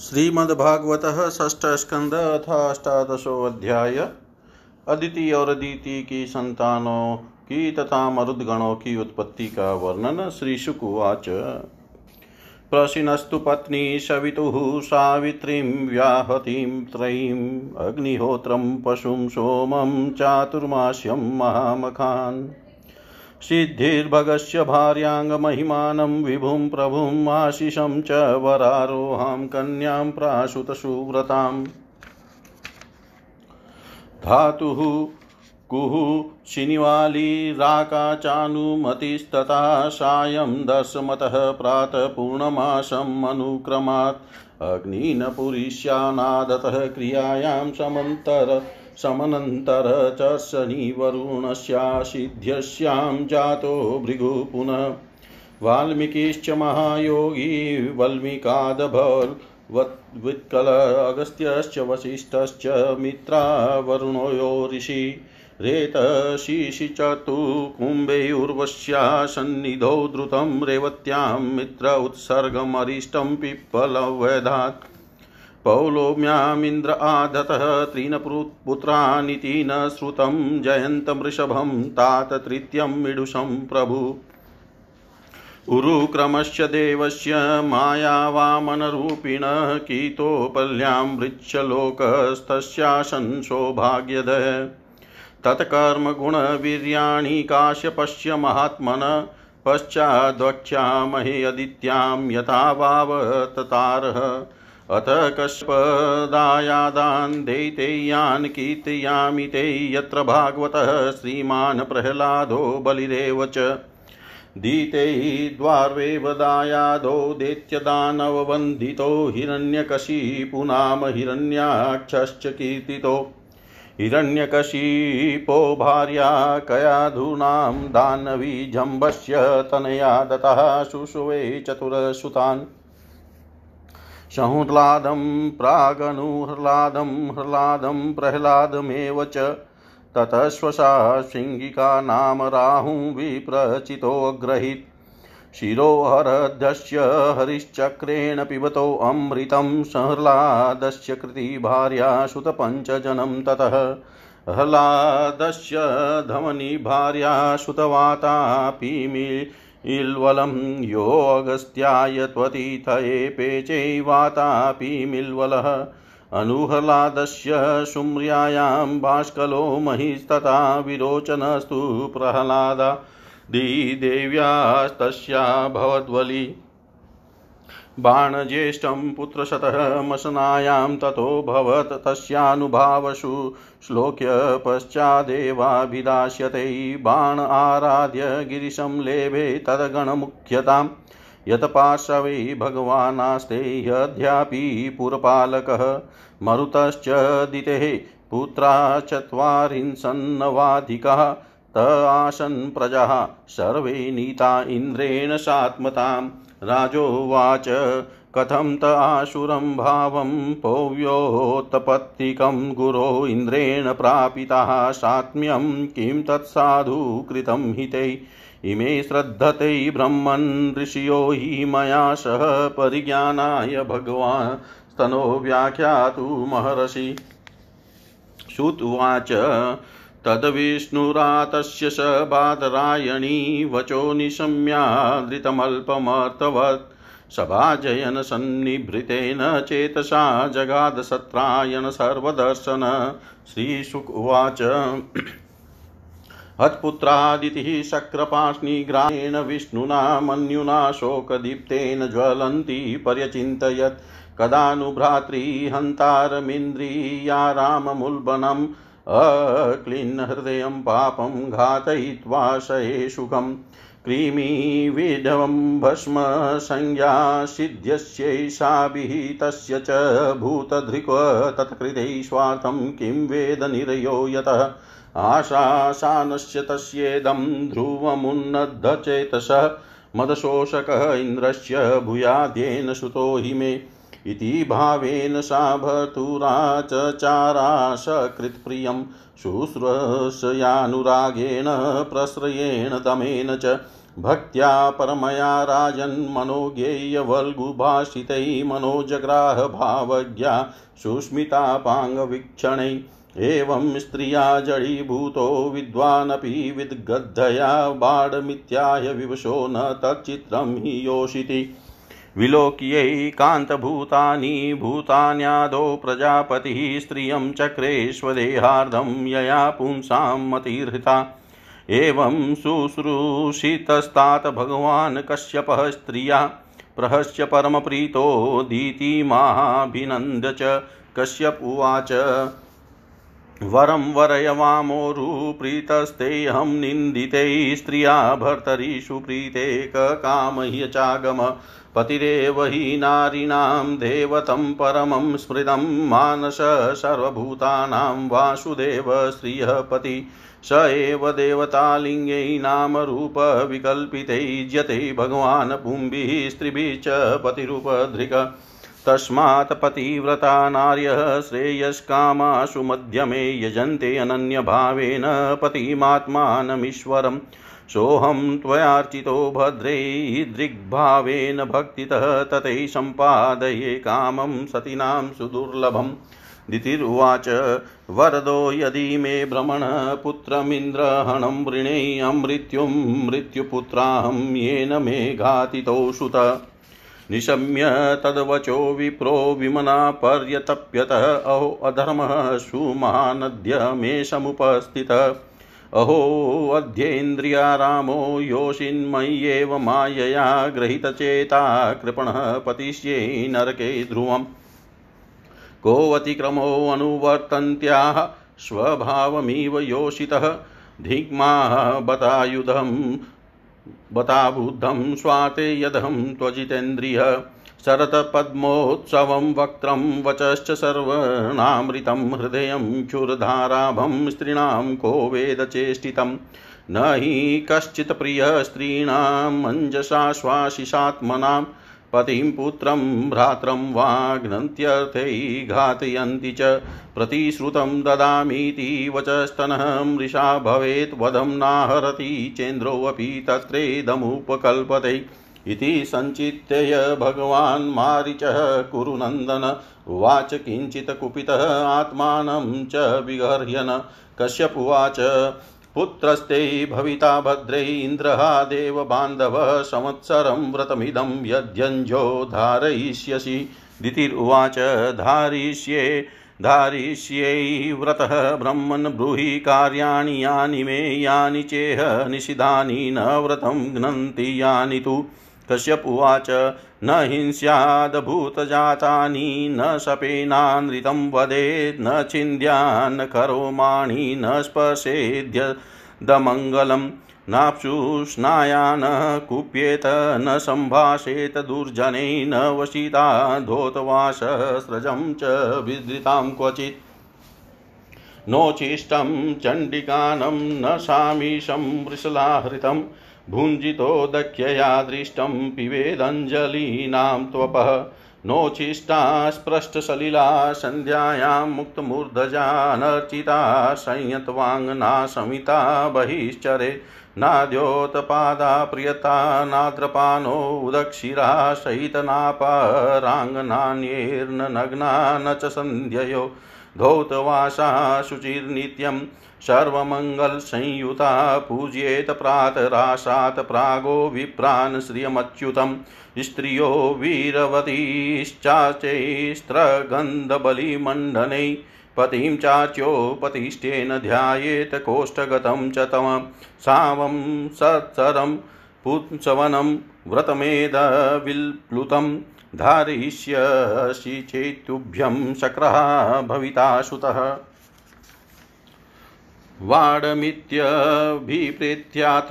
श्रीमद्भागवत षष्ठ स्कंद अथा अष्टादशोध्याय अदिति और अदिति की संतानों की तथा मरुदगणों की उत्पत्ति का वर्णन श्री शुकुवाच प्रशिनस्तु पत्नी सवितुः सावित्रीं, व्याहतीं त्रयीम् अग्निहोत्रं, पशुं, सोमं, चातुर्मास्यं महामखान्। सिद्धिर्भगस्य भार्याङ्गमहिमानं विभुं प्रभुम् आशिषं च वरारोहां कन्यां प्राशुतसुव्रताम् धातुः कुः शिनिवालीराका चानुमतिस्तथा सायं दशमतः प्रातः पूर्णमासम् अनुक्रमात्। अग्निनपुरीष्यानादतः क्रियायां समन्तर समनन्तर च शनिवरुणस्यासिध्यस्यां जातो भृगु पुनः। वाल्मीकिश्च महायोगी वल्मीकादभवद्वित्कल अगस्त्यश्च वसिष्ठश्च मित्रा वरुणो ऋषि। रेतशिशि च तु कुम्भेयुर्वश्या सन्निधौ द्रुतं रेवत्यां मित्र उत्सर्गमरिष्टं पिप्पलवैधात्। पौलोम्यामिन्द्र आदतः त्रीनपुत्रानिति न श्रुतं जयन्तमृषभं तात तृतीयं मिडुषं प्रभु। उरुक्रमस्य देवस्य मायावामनरूपिणः कीतोपल्यां वृक्षलोकस्तस्यासन् सौभाग्यदय तत्कर्मगुणवीर्याणि काश्यपश्य महात्मन पश्चाद्वक्ष्यामहे अदित्यां यथा वावततारः। अथ कश्पदायादान् दैतेयान् कीर्तयामि ते यत्र भागवतः श्रीमान् प्रह्लादो बलिरेव च। दीतैः द्वार्वेव दायादो दैत्यदानववन्दितो हिरण्यकशिपुनाम हिरण्याक्षश्च कीर्तितो। हिरण्यकशिपो भार्या कयाधूनां दानवी जम्बस्य तनया दतः शुशुवे चतुरसुतान् संह्लादं प्रागनुह्लादं ह्लादं प्रह्लादमेव च ततश्वसा शृङ्गिका नाम राहुं विप्रचितोऽग्रहीत्। शिरोहरध्यस्य हरिश्चक्रेण पिबतोऽमृतं संह्लादस्य कृति भार्या सुतपञ्चजनं ततः। ह्लादस्य धमनी भार्या सुतवातापि इल्वलं योऽगस्त्याय त्वतीथये पेचैवातापि मिल्वलः। अनुहलादस्य सुम्र्यायां बाष्कलो महिस्तथा विरोचनस्तु प्रह्लादा। दिदेव्यास्तस्या भवद्वली। बाणज्येष्ठं पुत्रशतमशनायां ततोऽभवत् तस्यानुभावशु श्लोक्य पश्चादेवाभिदास्यते। बाण आराध्य गिरिशं लेभे तद्गणमुख्यताम् यत् पार्श्वे भगवानास्ते ह्यद्यापि पुरपालकः। मरुतश्च दितेः पुत्रा चत्वारिंशन्नवाधिकाः त आसन् प्रजाः। सर्वे नीता इन्द्रेण सात्मताम्। राजोवाच, कथं त आशुरं भावं पौव्योत्पत्तिकं गुरो इन्द्रेण प्रापिताः सात्म्यं किं तत्साधु कृतं इमे श्रद्धते ब्रह्मन् ऋषियो हि मया सह परिज्ञानाय भगवान् स्तनो व्याख्यातु महर्षि। श्रुत्वाच तद्विष्णुरातस्य स बादरायणी वचो निशम्यादृतमल्पमर्थवत्। सभाजयन सन्निभृतेन चेतसा जगादसत्रायण सर्वदर्शन। श्रीशुक उवाच। हत्पुत्रादितिः शक्रपाष्णिग्रामेण विष्णुना मन्युना शोकदीप्तेन ज्वलन्ती पर्यचिन्तयत्। कदानु भ्रातृहन्तारमिन्द्रिया राममुल्बनम् अक्लिन्नहृदयं पापं घातयित्वा शये सुखम् क्रीमीविधवं भस्मसंज्ञा सिद्ध्यस्यैषाभिः तस्य च भूतधृक् तत्कृते स्वार्थं किं वेद निरयो यतः? आशासानस्य तस्येदं ध्रुवमुन्नद्धचेतसः मदशोषकः इन्द्रस्य भूयाद्येन श्रुतो हि मे इति भावेन सा भर्तुरा चचारा सकृत्प्रियं शुश्रूषयानुरागेण, प्रश्रयेण, दमेन च भक्त्या परमया राजन्मनोज्ञेयवल्गुभाषितै मनोजग्राहभावज्ञा सुस्मितापाङ्गवीक्षणै एवं स्त्रिया जडीभूतो विद्वानपि विद्गद्धया बाढमित्याय विवशो न तच्चित्रं हि योषिति। विलोक्यैकान्तभूतानि भूतान्यादौ प्रजापतिः स्त्रियं चक्रेष्वदेहार्धं यया पुंसां मतिर्हृता। एवं शुश्रूषितस्तात् भगवान् कश्यपः स्त्रिया प्रहस्य परमप्रीतो दीतिमाभिनन्द्य च कश्यप उवाच। वरं वरयवामोरुप्रीतस्तेऽहं निन्दिते स्त्रिया भर्तरीषु प्रीते ककामह्य पतिरेव हि नारीणां देवतं परमं स्मृतं मानस सर्वभूतानां वासुदेव श्रियः पति स एव देवतालिङ्गै नामरूपविकल्पितै भगवान् पुंभिः स्त्रिभिः च पतिरूपधृक तस्मात् पतिव्रता नार्यः श्रेयस्कामाशु मध्यमे यजन्ते अनन्यभावेन पतिमात्मानमीश्वरम्। सोऽहं त्वयार्चितो भद्रे दृग्भावेन भक्तितः ततै सम्पादये कामं सतीनां सुदुर्लभम्। दितिरुवाच, वरदो यदि मे भ्रमण पुत्रमिन्द्रहणं वृणे अमृत्युं मृत्युपुत्राहं येन मे घातितो सुत निशम्य तद्वचो विप्रो विमना पर्यतप्यतः अहो अधर्मः सुमानद्य मे समुपस्थितः अहो अध्येन्द्रियारामो योषिन्मय्येव मायया गृहीतचेता कृपणः पतिष्ये नरके ध्रुवम्। कोऽतिक्रमोऽनुवर्तन्त्याः स्वभावमिव योषितः। धिग्माः बतायुधम्। बता बुद्धं स्वाते यदहं त्वजितेन्द्रिय शरतपद्मोत्सवं वक्त्रं वचश्च सर्वणामृतं हृदयं क्षुरधाराभं स्त्रीणां को वेदचेष्टितं न हि कश्चित् प्रियस्त्रीणां मञ्जसाश्वासिषात्मनां पतिं पुत्रं भ्रात्रं वा घ्नन्त्यर्थै घातयन्ति च प्रतिश्रुतं ददामीति वचस्तनः मृषा भवेत् वधं नाहरति चेन्द्रोऽपि तत्रेदमुपकल्पते इति सञ्चित्य भगवान् मारिचः उवाच किञ्चित् कुपितः आत्मानं च विगर्ह्यन कश्यपुवाच पुत्रस्ते भविता भद्रै इन्द्रः देवबान्धव संवत्सरं व्रतमिदं यद्यञ्जो धारयिष्यसि। दितिरुवाच धारिष्ये धारिष्यै व्रतः ब्रह्मन् ब्रूहि कार्याणि यानि मे, यानि चेह निषिधानि न व्रतं घ्नन्ति यानि तु। कश्यपुवाच न हिंस्यादभूतजातानि न शपेनानृतं वदेत् न छिन्द्यान्न करोमाणि न स्पर्शेद्यदमङ्गलम् नाप्सुष्णाया न कुप्येत, न सम्भाषेत दुर्जने, न वशिता धोतवासस्रजं च विधृतां क्वचित्। नोचिष्टं चण्डिकानं, न सामीशं वृषलाहृतं भुञ्जितो दख्यया दृष्टं पिबेदञ्जलीनां त्वपः नोच्छिष्टा स्पृष्टसलिला सन्ध्यायां मुक्तमूर्धजानर्चिता संयतवाङ्ना समिता बहिश्चरे नाद्योतपादा प्रियता नाद्रपानो उदक्षिरा सहितनापराङ्गनान्यैर्न नग्ना न च सन्ध्ययो धौतवासा शुचिर्नित्यं सर्वमङ्गलसंयुता पूज्येत प्रातराशात् प्रागो विप्रान् श्रियमच्युतं स्त्रियो वीरवतीश्चाचैस्त्रगन्धबलिमण्डनै पतिं चाच्योपतिष्ठेन ध्यायेत कोष्ठगतं च तम सावं सत्सरं पुंसवनं व्रतमेदविल्प्लुतं धारयिष्यसि चेतुभ्यं शक्रः भविता सुतः। वाडमित्यभिप्रेत्याथ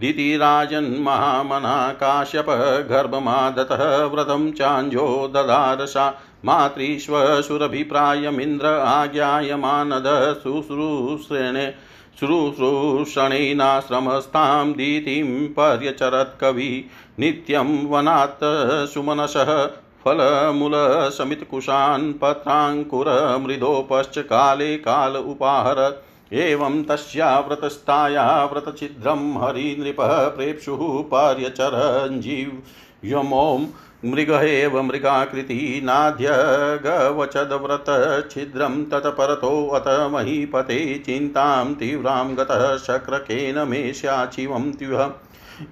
दितिराजन्महामना काश्यप गर्भमादतः व्रतं चाञ्जो ददारसा मातृष्वसुरभिप्रायमिन्द्र आज्ञायमानद शुश्रूषणे शुश्रूषणेनाश्रमस्थां दीतिं पर्यचरत्कवि नित्यं वनात् सुमनसः फलमूलसमितकुशान् पत्राङ्कुरमृदोपश्च काले काल उपाहरत् एवं तस्या व्रतस्थाया व्रतछिद्रं हरिनृपः प्रेप्सुः पर्यचरञ्जीव्यमों मृग एव मृगाकृति नाध्यगवचदव्रतछिद्रं तत्परतोऽत महीपते चिन्तां तीव्रां गतः शक्रकेन मे स्याचिवं त्युह।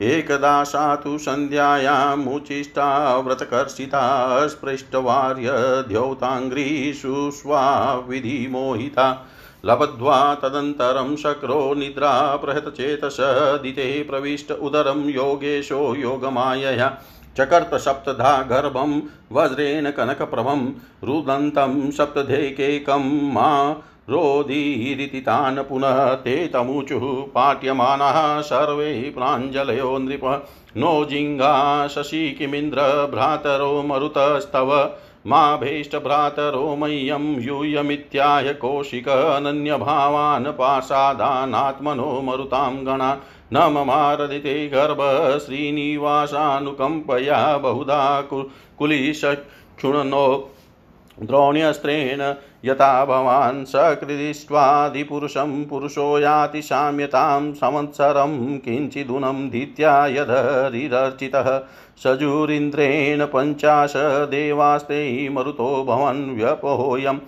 एकदा सा तु सन्ध्यायामुचिष्टा व्रतकर्षिता स्पृष्टवार्यद्यौताङ्घ्रीषु स्वाविधिमोहिता। लब्ध्वा तदन्तरं शक्रो निद्रा प्रहतचेतसदिते प्रविष्ट उदरं योगेशो योगमायया, चकर्त सप्तधा गर्भं, वज्रेण कनकप्रभं, रुदन्तं सप्तधेकेकं, मा रोदीरिति तान् पुनः ते तमुचुः पाट्यमानाः सर्वे प्राञ्जलयो नृप, नो जिङ्गा शशि किमिन्द्र भ्रातरो मरुतस्तव मा भेष्टभ्रातरो मह्यं यूयमित्याय कौशिक अनन्यभावान् पार्षादानात्मनो मरुतां गणा न ममारदिते गर्भ श्रीनिवासानुकम्पया बहुधा कुलिशक्षुणनो द्रोण्यस्त्रेण यथा भवान् सकृदिष्ट्वादिपुरुषं पुरुषो याति साम्यतां संवत्सरं किञ्चिदुनं धीत्या यदरिरर्चितः सजुरिन्द्रेण पञ्चाश देवास्ते मरुतो भवन् व्यपोऽयम्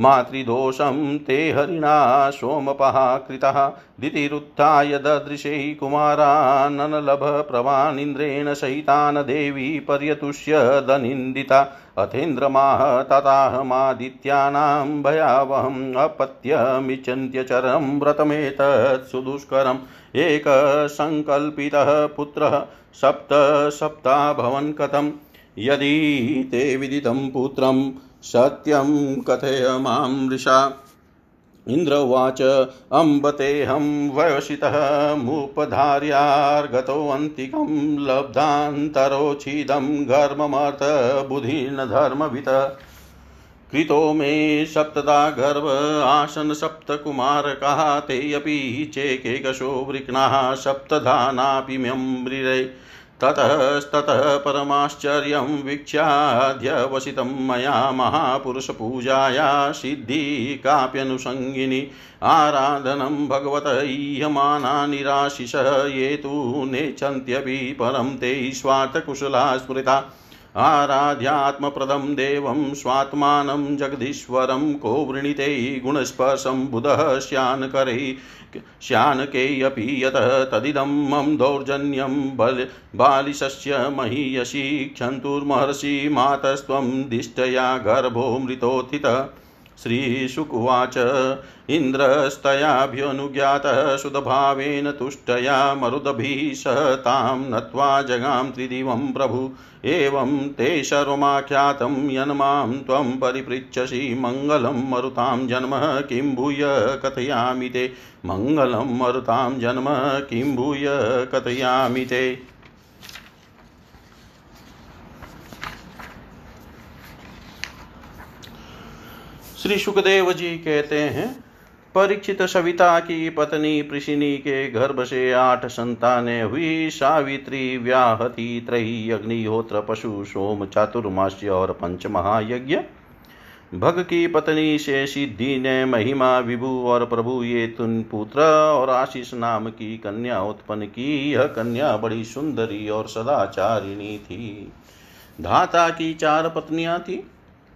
मातृदोषं ते हरिणा सोमपः कृतः दितिरुत्थाय ददृशे कुमाराननलभप्रभानिन्द्रेण सहितान् देवी पर्यतुष्य दनिन्दिता। अथेन्द्रमाः तताहमादित्यानां भयावहम् अपत्यमिचन्त्यचरं व्रतमेतत् सुदुष्करम् एकसङ्कल्पितः पुत्रः सप्त सप्ताभवन् कथं। यदि ते विदितं पुत्रं सत्यं कथय माँ मृषा इन्द्र उवाच अम्बतेऽहं वयसितः मुपधार्यार्गतोऽन्तिकं लब्धान्तरोच्छिदं घर्ममर्थबुधिर्न धर्मवित। कृतो मे सप्तदा गर्भ, आसन सप्तकुमारकाः, तेऽपि चेकेकशो वृक्णाः सप्तधानापि म्यम्ब्रिरे ततस्ततः परमाश्चर्यं वीक्ष्याध्यवसितं मया महापुरुषपूजाया सिद्धि काप्यनुषङ्गिनी आराधनं भगवत ईयमाना निराशिष ये तु नेच्छन्त्यपि परं ते स्वार्थकुशला स्मृता आराध्यात्मप्रदं देवं स्वात्मानं जगदीश्वरं को वृणीते गुणस्पर्शं बुधः श्यानकरै श्यानकेऽपि यतः तदिदं मम दौर्जन्यं बल बालिशस्य महीयसी क्षन्तुर्महर्षि मातस्त्वं दिष्टया गर्भो मृतोत्थितः। श्रीशुकुवाच। इन्द्रस्तयाभ्यनुज्ञातः सुदभावेन तुष्टया मरुदभिः सह तां नत्वा जगां त्रिदिवं प्रभु। एवं ते सर्वमाख्यातं यन्मां त्वं परिपृच्छसि। मङ्गलं मरुतां जन्म किं भूय कथयामि ते। मङ्गलं मरुतां जन्म किं भूय कथयामि ते। श्री सुखदेव जी कहते हैं, परीक्षित सविता की पत्नी प्रसिनी के गर्भ से आठ संतानें हुई। सावित्री, व्याहति, त्रयी, अग्निहोत्र, पशु, सोम, चातुर्मास्य और पंच महायज्ञ भग की पत्नी से सिद्धि ने महिमा, विभु और प्रभु ये तुन पुत्र और आशीष नाम की कन्या उत्पन्न की। यह कन्या बड़ी सुंदरी और सदाचारिणी थी। धाता की चार पत्नियाँ थी।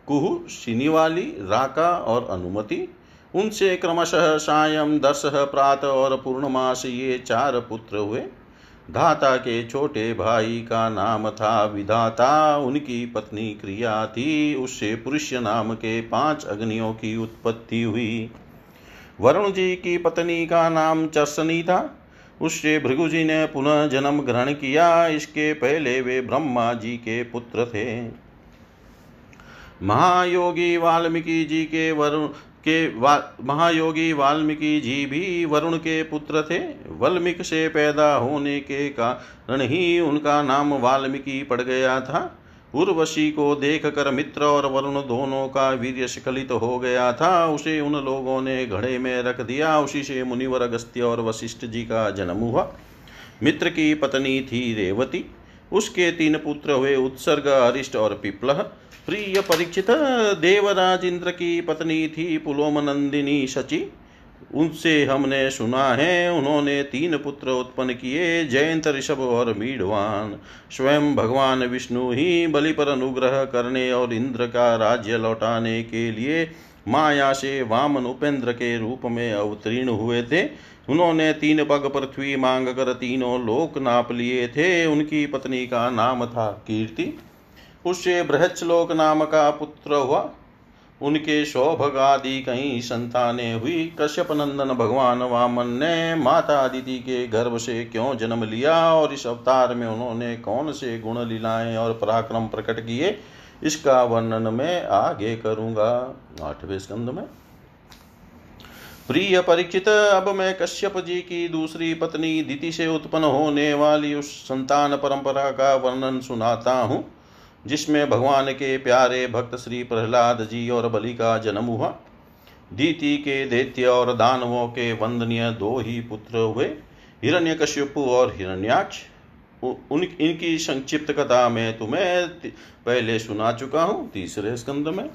कुहु, सिनीवाली, राका और अनुमति। उनसे क्रमशः सायं दस प्रात और पूर्णमास ये चार पुत्र हुए। धाता के छोटे भाई का नाम था विधाता। उनकी पत्नी क्रिया थी। उससे पुरुष नाम के पाँच अग्नियों की उत्पत्ति हुई। वरुण जी की पत्नी का नाम चर्सनी था। उससे भृगु जी ने पुनः जन्म ग्रहण किया। इसके पहले वे ब्रह्मा जी के पुत्र थे। महायोगी वाल्मीकि जी के वरुण के वा, महायोगी वाल्मीकि जी भी वरुण के पुत्र थे। वल्मीक से पैदा होने के कारण ही उनका नाम वाल्मीकि पड़ गया था। उर्वशी को देख कर मित्र और वरुण दोनों का वीर्य स्खलित तो हो गया था। उसे उन लोगों ने घड़े में रख दिया। उसी से मुनिवर अगस्त्य और वशिष्ठ जी का जन्म हुआ। मित्र की पत्नी थी रेवती। उसके तीन पुत्र हुए उत्सर्ग अरिष्ट और पिपलह। प्रिय परीक्षित देवराज इंद्र की पत्नी थी पुलोम नंदिनी शची। उनसे हमने सुना है, उन्होंने तीन पुत्र उत्पन्न किए, जयंत, ऋषभ और मीढ़वान। स्वयं भगवान विष्णु ही बलि पर अनुग्रह करने और इंद्र का राज्य लौटाने के लिए माया से वामन उपेंद्र के रूप में अवतीर्ण हुए थे। उन्होंने तीन पग पृथ्वी मांग कर तीनों लोक नाप लिए थे। उनकी पत्नी का नाम था कीर्ति। उससे बृहस्लोक नाम का पुत्र हुआ। उनके शोभग आदि कई संतानें हुई। कश्यप नंदन भगवान वामन ने माता अदिति के गर्भ से क्यों जन्म लिया और इस अवतार में उन्होंने कौन से गुण लीलाएँ और पराक्रम प्रकट किए? इसका वर्णन मैं आगे करूँगा। आठवें स्कंद में। प्रिय परीक्षित, अब मैं कश्यप जी की दूसरी पत्नी दिति से उत्पन्न होने वाली उस संतान परंपरा का वर्णन सुनाता हूँ। जिसमें भगवान के प्यारे भक्त श्री प्रहलाद जी और बलि का जन्म हुआ दीति के दैत्य और दानवों के वंदनीय दो ही पुत्र हुए हिरण्य कश्यपु और हिरण्याक्ष। उन, इनकी संक्षिप्त कथा में तुम्हें पहले सुना चुका हूँ, तीसरे स्कंद में।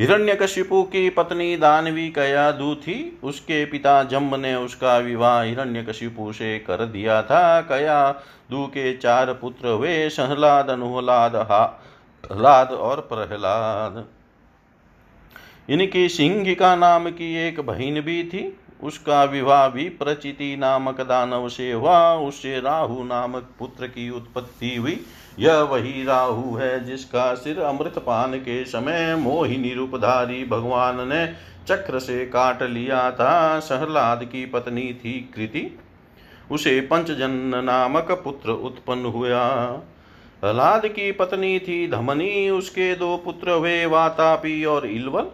हिरण्यकशिपु की पत्नी दानवी कयादु थी उसके पिता जम्ब ने उसका विवाह हिरण्यकशिपु से कर दिया था कयादु के चार पुत्र हुए सहलाद अनुहलाद हालाद और प्रहलाद। इनकी सिंहिका नाम की एक बहन भी थी, उसका विवाह भी प्रचिति नामक दानव से हुआ, उससे राहु नामक पुत्र की उत्पत्ति हुई। यह वही राहु है जिसका सिर अमृत पान के समय मोहिनी रूपधारी भगवान ने चक्र से काट लिया था। सहलाद की पत्नी थी कृति। उसे पंचजन नामक पुत्र उत्पन्न हुआ। प्रहलाद की पत्नी थी धमनी। उसके दो पुत्र हुए वातापी और इलवल।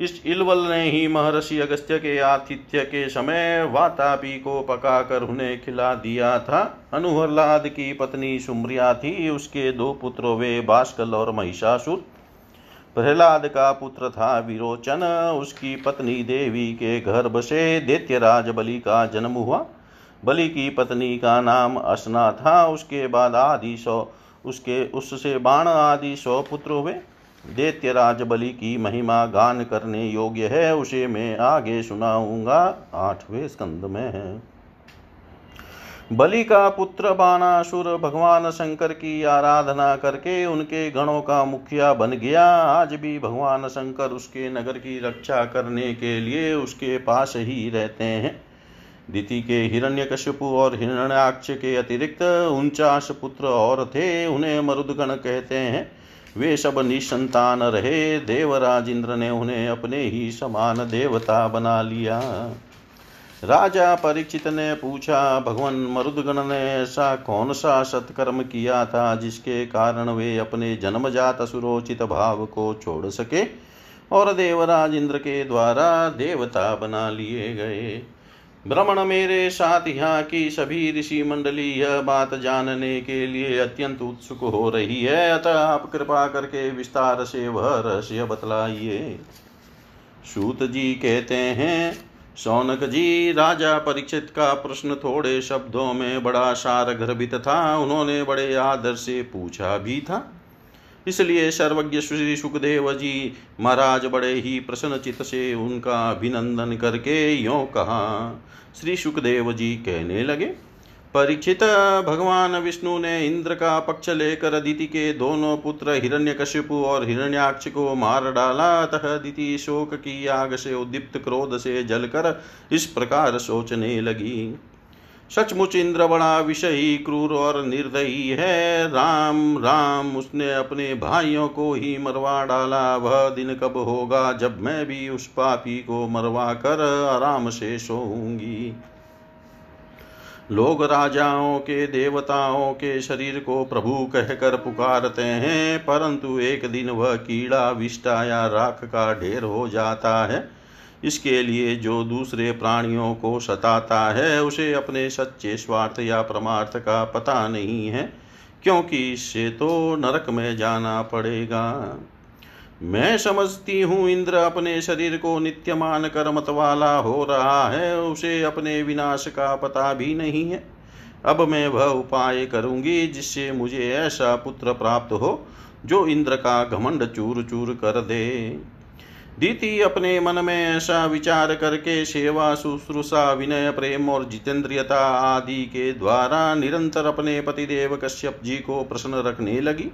इस इलवल ने ही महर्षि अगस्त्य के आतिथ्य के समय वातापी को पकाकर उन्हें खिला दिया था। अनुहलाद की पत्नी सुम्रिया थी, उसके दो पुत्र वे बास्कल और महिषासुर। प्रहलाद का पुत्र था विरोचन, उसकी पत्नी देवी के गर्भ से दैत्यराज बलि का जन्म हुआ। बलि की पत्नी का नाम असना था, उसके बाद आदि सौ, उसके, उससे बाण आदि सौ पुत्र हुए। दैत्यराज बलि की महिमा गान करने योग्य है, उसे मैं आगे सुनाऊँगा। आठवें स्कंद में है। बलि का पुत्र बाणासुर भगवान शंकर की आराधना करके उनके गणों का मुखिया बन गया। आज भी भगवान शंकर उसके नगर की रक्षा करने के लिए उसके पास ही रहते हैं। दिति के हिरण्यकश्यपु और हिरण्याक्ष के अतिरिक्त उनचास पुत्र और थे, उन्हें मरुदगण कहते हैं। वे सब निसंतान रहे। देवराज इंद्र ने उन्हें अपने ही समान देवता बना लिया। राजा परीक्षित ने पूछा, भगवान मरुदगण ने ऐसा कौन सा सत्कर्म किया था जिसके कारण वे अपने जन्मजात सुरोचित भाव को छोड़ सके और देवराज इंद्र के द्वारा देवता बना लिए गए? भ्रमण मेरे साथ यहाँ की सभी ऋषि मंडली, यह बात जानने के लिए अत्यंत उत्सुक हो रही है। अतः आप कृपा करके विस्तार से वह रहस्य बतलाइए। सूत जी कहते हैं, सौनक जी, राजा परीक्षित का प्रश्न थोड़े शब्दों में बड़ा सार गर्भित था। उन्होंने बड़े आदर से पूछा भी था। इसलिए सर्वज्ञ श्री सुखदेव जी महाराज बड़े ही प्रसन्न चित से उनका अभिनंदन करके यो कहा। श्री सुखदेव जी कहने लगे परीक्षित भगवान विष्णु ने इंद्र का पक्ष लेकर अदिति के दोनों पुत्र हिरण्यकशिपु और हिरण्याक्ष को मार डाला। तह अदिति शोक की आग से उद्दीप्त क्रोध से जलकर इस प्रकार सोचने लगी। सचमुच इंद्र बड़ा विषयी क्रूर और निर्दयी है। राम राम, उसने अपने भाइयों को ही मरवा डाला। वह दिन कब होगा जब मैं भी उस पापी को मरवा कर आराम से सोऊँगी। लोग राजाओं के, देवताओं के शरीर को प्रभु कहकर पुकारते हैं, परंतु एक दिन वह कीड़ा विष्टा या राख का ढेर हो जाता है। इसके लिए जो दूसरे प्राणियों को सताता है, उसे अपने सच्चे स्वार्थ या परमार्थ का पता नहीं है, क्योंकि इससे तो नरक में जाना पड़ेगा। मैं समझती हूँ, इंद्र अपने शरीर को नित्य मान कर मतवाला हो रहा है, उसे अपने विनाश का पता भी नहीं है। अब मैं वह उपाय करूँगी जिससे मुझे ऐसा पुत्र प्राप्त हो, जो इंद्र का घमंड चूर चूर कर दे। दीति अपने मन में ऐसा विचार करके सेवा, शुश्रूषा, विनय, प्रेम और जितेंद्रियता आदि के द्वारा निरंतर अपने पतिदेव कश्यप जी को प्रसन्न रखने लगी।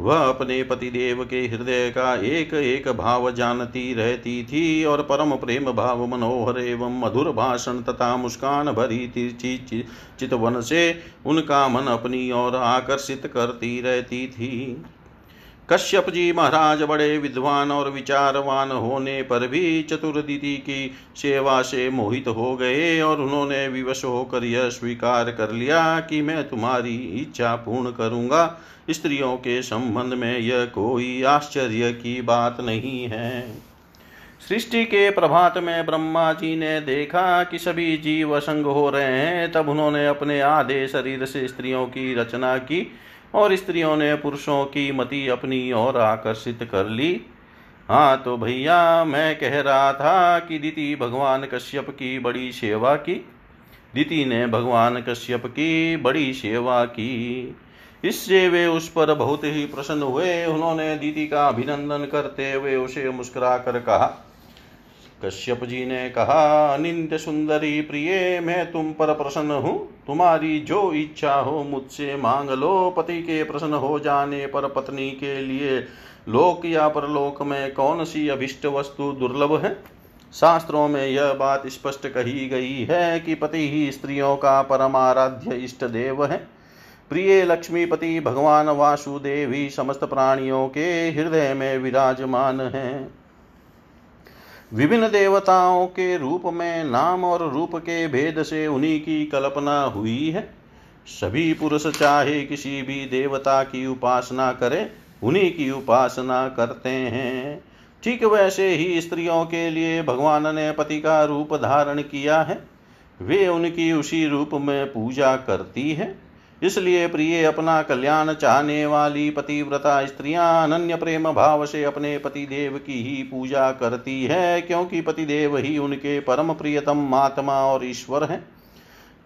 वह अपने पतिदेव के हृदय का एक एक भाव जानती रहती थी और परम प्रेम भाव, मनोहर एवं मधुर भाषण तथा मुस्कान भरी चितवन से उनका मन अपनी ओर आकर्षित करती रहती थी। कश्यप जी महाराज बड़े विद्वान और विचारवान होने पर भी चतुर्दिति की सेवा से मोहित हो गए और उन्होंने विवश होकर यह स्वीकार कर लिया कि मैं तुम्हारी इच्छा पूर्ण करूँगा। स्त्रियों के संबंध में यह कोई आश्चर्य की बात नहीं है। सृष्टि के प्रभात में ब्रह्मा जी ने देखा कि सभी जीव असंग हो रहे हैं, तब उन्होंने अपने आधे शरीर से स्त्रियों की रचना की। और स्त्रियों ने पुरुषों की मति अपनी ओर आकर्षित कर ली। हाँ तो भैया, मैं कह रहा था कि दीति भगवान कश्यप की बड़ी सेवा की। दीति ने भगवान कश्यप की बड़ी सेवा की। इससे वे उस पर बहुत ही प्रसन्न हुए। उन्होंने दीदी का अभिनंदन करते हुए उसे मुस्कुरा कर कहा कश्यप जी ने कहा अनिंद सुंदरी प्रिय, मैं तुम पर प्रसन्न हूँ। तुम्हारी जो इच्छा हो मुझसे मांग लो। पति के प्रसन्न हो जाने पर पत्नी के लिए लोक या परलोक में कौन सी अभिष्ट वस्तु दुर्लभ है? शास्त्रों में यह बात स्पष्ट कही गई है कि पति ही स्त्रियों का परमाराध्य इष्ट देव है। प्रिय लक्ष्मीपति, भगवान वासुदेवी समस्त प्राणियों के हृदय में विराजमान हैं। विभिन्न देवताओं के रूप में नाम और रूप के भेद से उन्हीं की कल्पना हुई है। सभी पुरुष चाहे किसी भी देवता की उपासना करें, उन्हीं की उपासना करते हैं। ठीक वैसे ही स्त्रियों के लिए भगवान ने पति का रूप धारण किया है। वे उनकी उसी रूप में पूजा करती है। इसलिए प्रिय, अपना कल्याण चाहने वाली पतिव्रता स्त्रियाँ अनन्य प्रेम भाव से अपने पतिदेव की ही पूजा करती है, क्योंकि पतिदेव ही उनके परम प्रियतम महात्मा और ईश्वर है।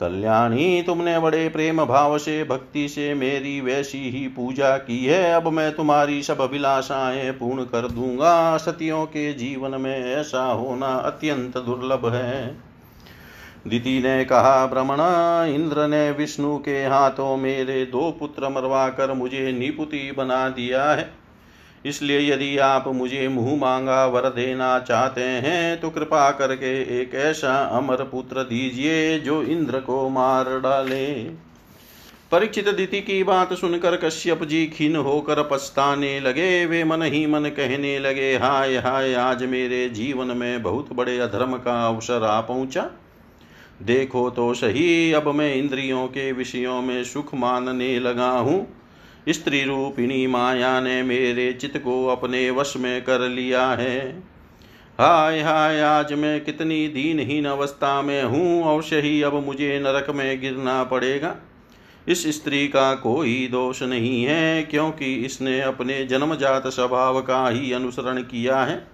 कल्याणी, तुमने बड़े प्रेम भाव से, भक्ति से मेरी वैसी ही पूजा की है। अब मैं तुम्हारी सब अभिलाषाएँ पूर्ण कर दूँगा। सतियों के जीवन में ऐसा होना अत्यंत दुर्लभ है। दिति ने कहा भ्रमण इंद्र ने विष्णु के हाथों मेरे दो पुत्र मरवा कर मुझे निपुति बना दिया है। इसलिए यदि आप मुझे मुँह मांगा वर देना चाहते हैं तो कृपा करके एक ऐसा अमर पुत्र दीजिए जो इंद्र को मार डाले। परीक्षित दिति की बात सुनकर कश्यप जी खीन होकर पछताने लगे। वे मन ही मन कहने लगे, हाय हाय, आज मेरे जीवन में बहुत बड़े अधर्म का अवसर आ पहुँचा। देखो तो सही, अब मैं इंद्रियों के विषयों में सुख मानने लगा हूँ। स्त्री रूपिणी माया ने मेरे चित्त को अपने वश में कर लिया है। हाय हाय, आज मैं कितनी दीनहीन अवस्था में हूँ अवश्य ही अब मुझे नरक में गिरना पड़ेगा। इस स्त्री का कोई दोष नहीं है, क्योंकि इसने अपने जन्मजात स्वभाव का ही अनुसरण किया है।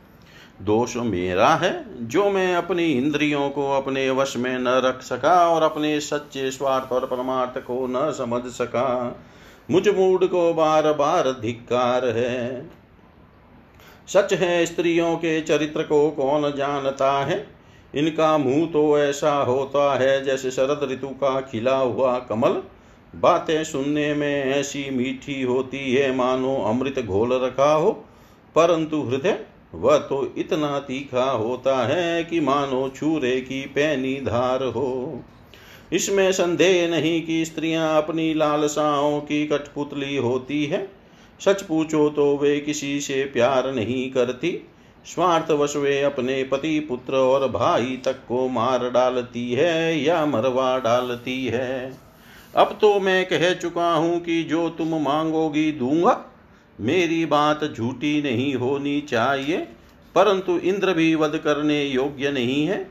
दोष मेरा है, जो मैं अपनी इंद्रियों को अपने वश में न रख सका और अपने सच्चे स्वार्थ और परमार्थ को न समझ सका, मुझ मूड को बार बार धिक्कार है। सच है, स्त्रियों के चरित्र को कौन जानता है? इनका मुँह तो ऐसा होता है जैसे शरद ऋतु का खिला हुआ कमल। बातें सुनने में ऐसी मीठी होती है, मानो अमृत घोल रखा हो, परंतु हृदय वह तो इतना तीखा होता है कि मानो छूरे की पैनी धार हो। इसमें संदेह नहीं कि स्त्रियाँ अपनी लालसाओं की कठपुतली होती है। सच पूछो तो वे किसी से प्यार नहीं करती। स्वार्थवश वे अपने पति, पुत्र और भाई तक को मार डालती है या मरवा डालती है। अब तो मैं कह चुका हूँ कि जो तुम मांगोगी दूँगा। मेरी बात झूठी नहीं होनी चाहिए, परंतु इंद्र भी वध करने योग्य नहीं है।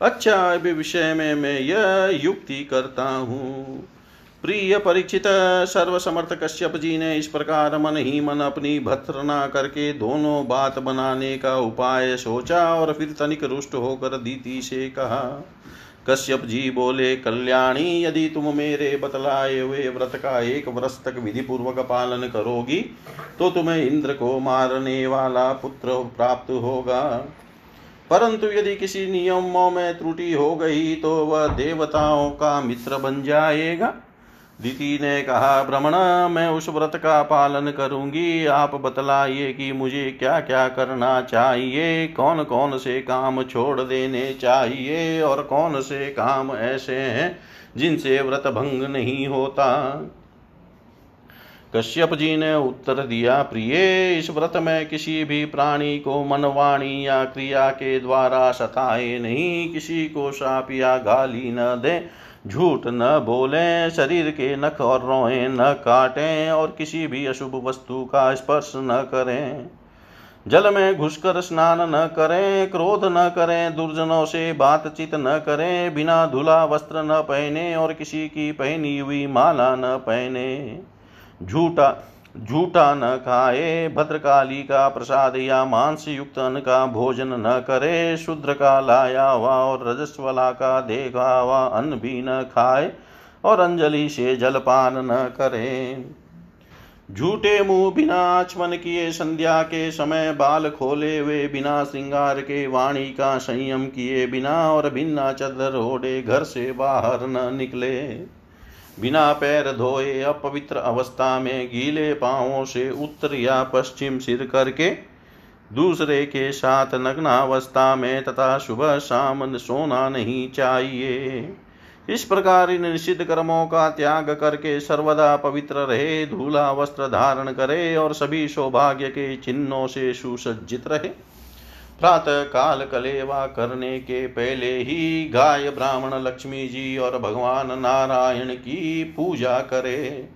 अच्छा अभी विषय में मैं यह युक्ति करता हूँ। प्रिय परीक्षित, सर्वसमर्थ कश्यप जी ने इस प्रकार मन ही मन अपनी भत्सना करके दोनों बात बनाने का उपाय सोचा और फिर तनिक रुष्ट होकर दीति से कहा कश्यप जी बोले, कल्याणी, यदि तुम मेरे बतलाए हुए व्रत का एक वर्ष तक विधि पूर्वक पालन करोगी तो तुम्हें इंद्र को मारने वाला पुत्र प्राप्त होगा। परंतु यदि किसी नियमों में त्रुटि हो गई तो वह देवताओं का मित्र बन जाएगा। दिति ने कहा भ्रमण मैं उस व्रत का पालन करूँगी। आप बतलाइए कि मुझे क्या क्या करना चाहिए कौन कौन से काम छोड़ देने चाहिए और कौन से काम ऐसे हैं जिनसे व्रत भंग नहीं होता? कश्यप जी ने उत्तर दिया, प्रिय, इस व्रत में किसी भी प्राणी को मनवाणी या क्रिया के द्वारा सताए नहीं, किसी को साप या गाली न दे। झूठ न बोलें, शरीर के नख और रोए न काटें, और किसी भी अशुभ वस्तु का स्पर्श न करें। जल में घुसकर स्नान न करें, क्रोध न करें, दुर्जनों से बातचीत न करें, बिना धुला वस्त्र न पहने, और किसी की पहनी हुई माला न पहने। झूठा झूठा न खाए, भद्रकाली का प्रसाद या मांस युक्त अन्न का भोजन न करे शुद्र का लाया हुआ और रजस्वला का देखा हुआ अन्न भी न खाए और अंजलि से जलपान न करे। झूठे मुँह बिना आचमन किए संध्या के समय बाल खोले हुए, बिना श्रृंगार के वाणी का संयम किए बिना और बिना चदर ओढ़े घर से बाहर न निकले। बिना पैर धोए अपवित्र अवस्था में गीले पांवों से उत्तर या पश्चिम सिर करके, दूसरे के साथ नग्नावस्था में तथा सुबह शाम सोना नहीं चाहिए। इस प्रकार इन निषिद्ध कर्मों का त्याग करके सर्वदा पवित्र रहे, धूला वस्त्र धारण करे और सभी सौभाग्य के चिन्हों से सुसज्जित रहे। प्रातः काल कलेवा करने के पहले ही गाय ब्राह्मण लक्ष्मी जी और भगवान नारायण की पूजा करे।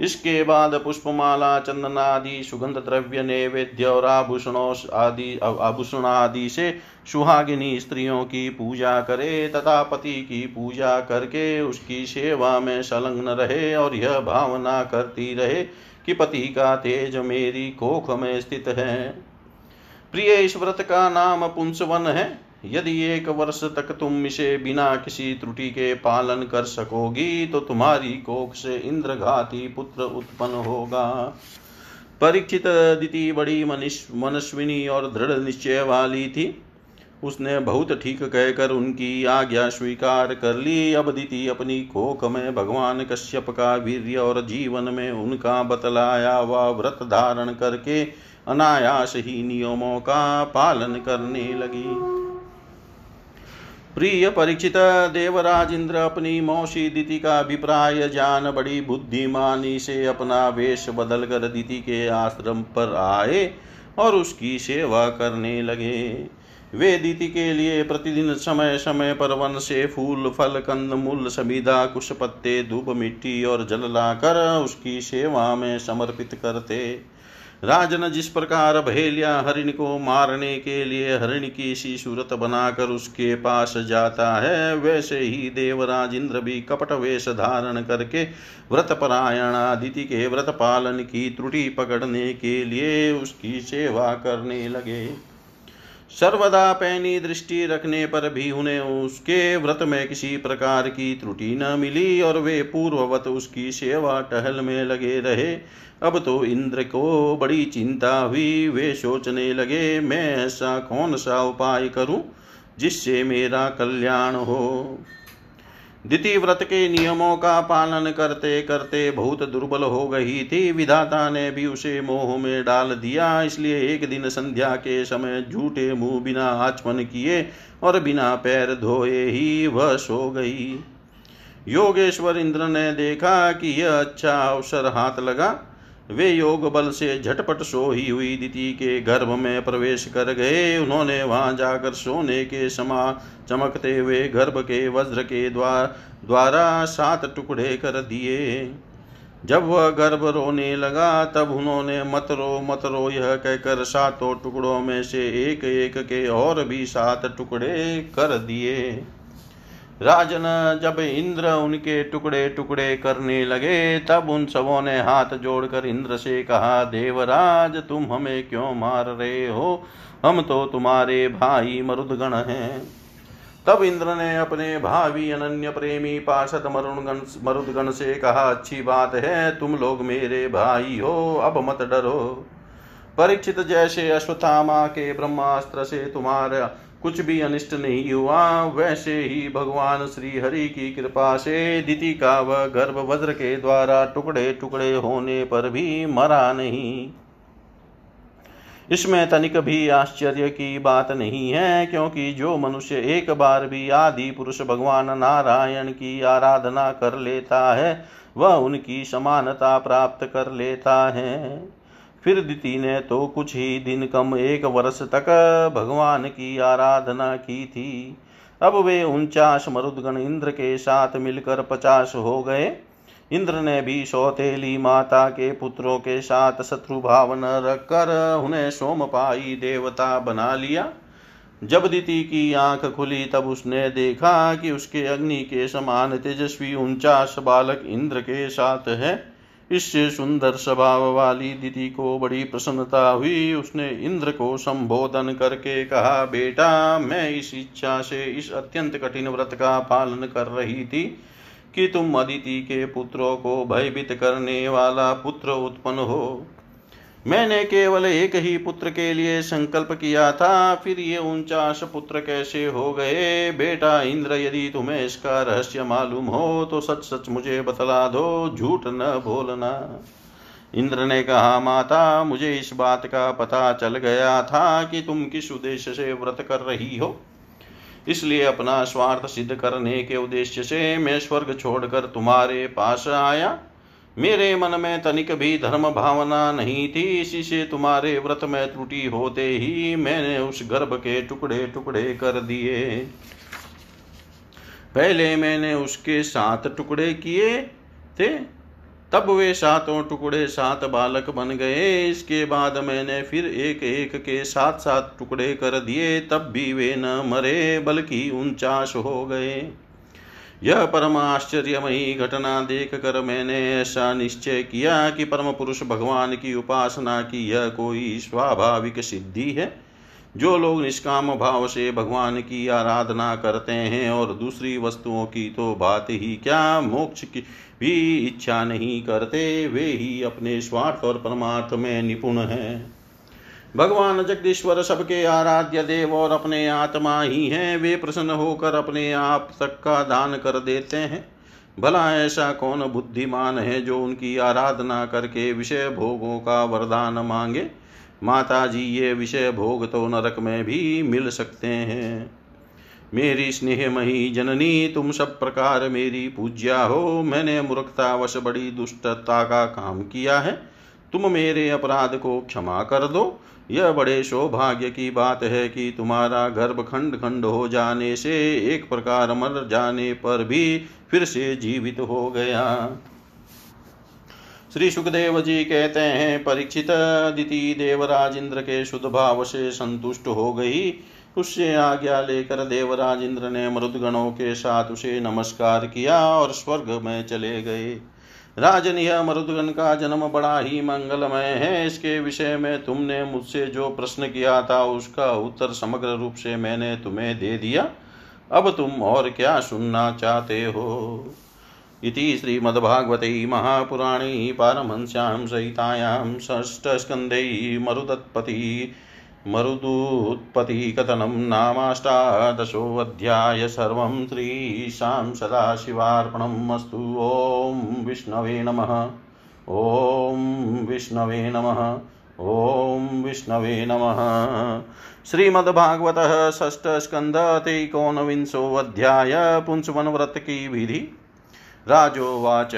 इसके बाद पुष्पमाला चंदन आदि सुगंध द्रव्य नैवेद्य और आभूषणों आदि आभूषण आदि से सुहागिनी स्त्रियों की पूजा करे तथा पति की पूजा करके उसकी सेवा में संलग्न रहे और यह भावना करती रहे कि पति का तेज मेरी कोख में स्थित है। प्रिय इस व्रत का नाम पुंसवन है। यदि एक वर्ष तक तुम इसे बिना किसी त्रुटि के पालन कर सकोगी तो तुम्हारी कोख से इंद्रघाती पुत्र उत्पन्न होगा। परीक्षित दिति बड़ी मनस्विनी और दृढ़ निश्चय वाली थी। उसने बहुत ठीक कहकर उनकी आज्ञा स्वीकार कर ली। अब दिति अपनी कोख में भगवान कश्यप का वीर्य और जीवन में उनका बतलाया व्रत धारण करके अनायास ही नियमों का पालन करने लगी। प्रिय परीक्षित देवराज इंद्र अपनी मौसी दिति का अभिप्राय, जान बड़ी बुद्धिमानी से अपना वेश बदल कर दिति के आश्रम पर आए और उसकी सेवा करने लगे। वे दिति के लिए प्रतिदिन समय समय पर वन से फूल, फल, कंद, मूल समिधा कुश पत्ते, धूप, मिट्टी और जल लाकर उसकी सेवा में समर्पित करते। राजन जिस प्रकार भेलिया हरिण को मारने के लिए हरिण की सी सूरत बनाकर उसके पास जाता है, वैसे ही देवराज इंद्र भी कपट वेश धारण करके व्रत परायण आदिति के व्रत पालन की त्रुटि पकड़ने के लिए उसकी सेवा करने लगे। सर्वदा पैनी दृष्टि रखने पर भी उन्हें उसके व्रत में किसी प्रकार की त्रुटि न मिली और वे पूर्ववत उसकी सेवा टहल में लगे रहे। अब तो इंद्र को बड़ी चिंता हुई। वे सोचने लगे, मैं ऐसा कौन सा उपाय करूँ जिससे मेरा कल्याण हो? द्वितीय व्रत के नियमों का पालन करते करते बहुत दुर्बल हो गई थी। विधाता ने भी उसे मोह में डाल दिया, इसलिए एक दिन संध्या के समय झूठे मुँह बिना आचमन किए और बिना पैर धोए ही वह सो गई। योगेश्वर इंद्र ने देखा कि यह अच्छा अवसर हाथ लगा। वे योग बल से झटपट सोई हुई दिति के गर्भ में प्रवेश कर गए। उन्होंने वहाँ जाकर सोने के समा चमकते हुए गर्भ के वज्र के द्वार, द्वारा सात टुकड़े कर दिए। जब वह गर्भ रोने लगा, तब उन्होंने मत रो मत रो यह कहकर सातों टुकड़ों में से एक एक के और भी सात टुकड़े कर दिए। राजन जब इंद्र उनके टुकड़े टुकड़े करने लगे, तब उन सबों ने हाथ जोड़कर इंद्र से कहा, देवराज, तुम हमें क्यों मार रहे हो? हम तो तुम्हारे भाई मरुदगण हैं। तब इंद्र ने अपने भावी अनन्य प्रेमी पार्षद मरुणगण, मरुदगण से कहा, अच्छी बात है, तुम लोग मेरे भाई हो, अब मत डरो। परीक्षित जैसे अश्वत्थामा के ब्रह्मास्त्र से तुम्हारा कुछ भी अनिष्ट नहीं हुआ, वैसे ही भगवान श्री हरि की कृपा से दिति का वह गर्भ वज्र के द्वारा टुकड़े टुकड़े होने पर भी मरा नहीं। इसमें तनिक भी आश्चर्य की बात नहीं है, क्योंकि जो मनुष्य एक बार भी आदि पुरुष भगवान नारायण की आराधना कर लेता है, वह उनकी समानता प्राप्त कर लेता है। फिर दिति ने तो कुछ ही दिन कम एक वर्ष तक भगवान की आराधना की थी। अब वे उनचास मरुदगण इंद्र के साथ मिलकर पचास हो गए। इंद्र ने भी सौतेली माता के पुत्रों के साथ शत्रु भाव न रखकर उन्हें सोमपाई देवता बना लिया। जब दिति की आँख खुली तब उसने देखा कि उसके अग्नि के समान तेजस्वी उनचास बालक इंद्र के साथ है। इससे सुंदर स्वभाव वाली दीदी को बड़ी प्रसन्नता हुई। उसने इंद्र को संबोधन करके कहा, बेटा, मैं इस इच्छा से इस अत्यंत कठिन व्रत का पालन कर रही थी कि तुम अदिति के पुत्रों को भयभीत करने वाला पुत्र उत्पन्न हो। मैंने केवल एक ही पुत्र के लिए संकल्प किया था, फिर ये उनचास पुत्र कैसे हो गए? बेटा इंद्र, यदि तुम्हें इसका रहस्य मालूम हो तो सच सच मुझे बतला दो, झूठ न बोलना। इंद्र ने कहा, माता, मुझे इस बात का पता चल गया था कि तुम किस उद्देश्य से व्रत कर रही हो। इसलिए अपना स्वार्थ सिद्ध करने के उद्देश्य से मैं स्वर्ग छोड़कर तुम्हारे पास आया। मेरे मन में तनिक भी धर्म भावना नहीं थी इसी से तुम्हारे व्रत में त्रुटि होते ही मैंने उस गर्भ के टुकड़े टुकड़े कर दिए। पहले मैंने उसके सात टुकड़े किए थे, तब वे सातों टुकड़े सात बालक बन गए। इसके बाद मैंने फिर एक एक के सात सात टुकड़े कर दिए, तब भी वे न मरे, बल्कि उनचास हो गए। यह परम आश्चर्यमयी घटना देख कर मैंने ऐसा निश्चय किया कि परम पुरुष भगवान की उपासना की यह कोई स्वाभाविक सिद्धि है। जो लोग निष्काम भाव से भगवान की आराधना करते हैं और दूसरी वस्तुओं की तो बात ही क्या मोक्ष की भी इच्छा नहीं करते, वे ही अपने स्वार्थ और परमार्थ में निपुण हैं। भगवान जगदीश्वर सबके आराध्य देव और अपने आत्मा ही हैं। वे प्रसन्न होकर अपने आप तक का दान कर देते हैं। भला ऐसा कौन बुद्धिमान है जो उनकी आराधना करके विषय भोगों का वरदान मांगे? माता जी ये विषय भोग तो नरक में भी मिल सकते हैं। मेरी स्नेहमयी जननी, तुम सब प्रकार मेरी पूज्या हो। मैंने मूर्खतावश बड़ी दुष्टता का काम किया है। तुम मेरे अपराध को क्षमा कर दो। यह बड़े सौभाग्य की बात है कि तुम्हारा गर्भ खंड खंड हो जाने से एक प्रकार मर जाने पर भी फिर से जीवित हो गया। श्री सुखदेव जी कहते हैं, परीक्षित दिति देवराज इंद्र के शुद्ध भाव से संतुष्ट हो गई। उससे आज्ञा लेकर देवराज इंद्र ने मृदगणों के साथ उसे नमस्कार किया और स्वर्ग में चले गए। राजन यह मरुदगण का जन्म बड़ा ही मंगलमय है। इसके विषय में तुमने मुझसे जो प्रश्न किया था, उसका उत्तर समग्र रूप से मैंने तुम्हें दे दिया। अब तुम और क्या सुनना चाहते हो? इति श्रीमद्भागवते महापुराणे पारमहंस्यां सहितायां षष्ठस्कन्धे मरुदत्पति मरुदुत्पत्तिकथनं नामाष्टादशोऽध्याय सर्वं श्रीशां सदाशिवार्पणम् अस्तु। ॐ विष्णवे नमः। ॐ विष्णवे नमः। ॐ विष्णवे नमः। श्रीमद्भागवतः षष्ठस्कन्ध तेकोनविंशोऽध्याय पुंसवनव्रत की विधि। राजोवाच,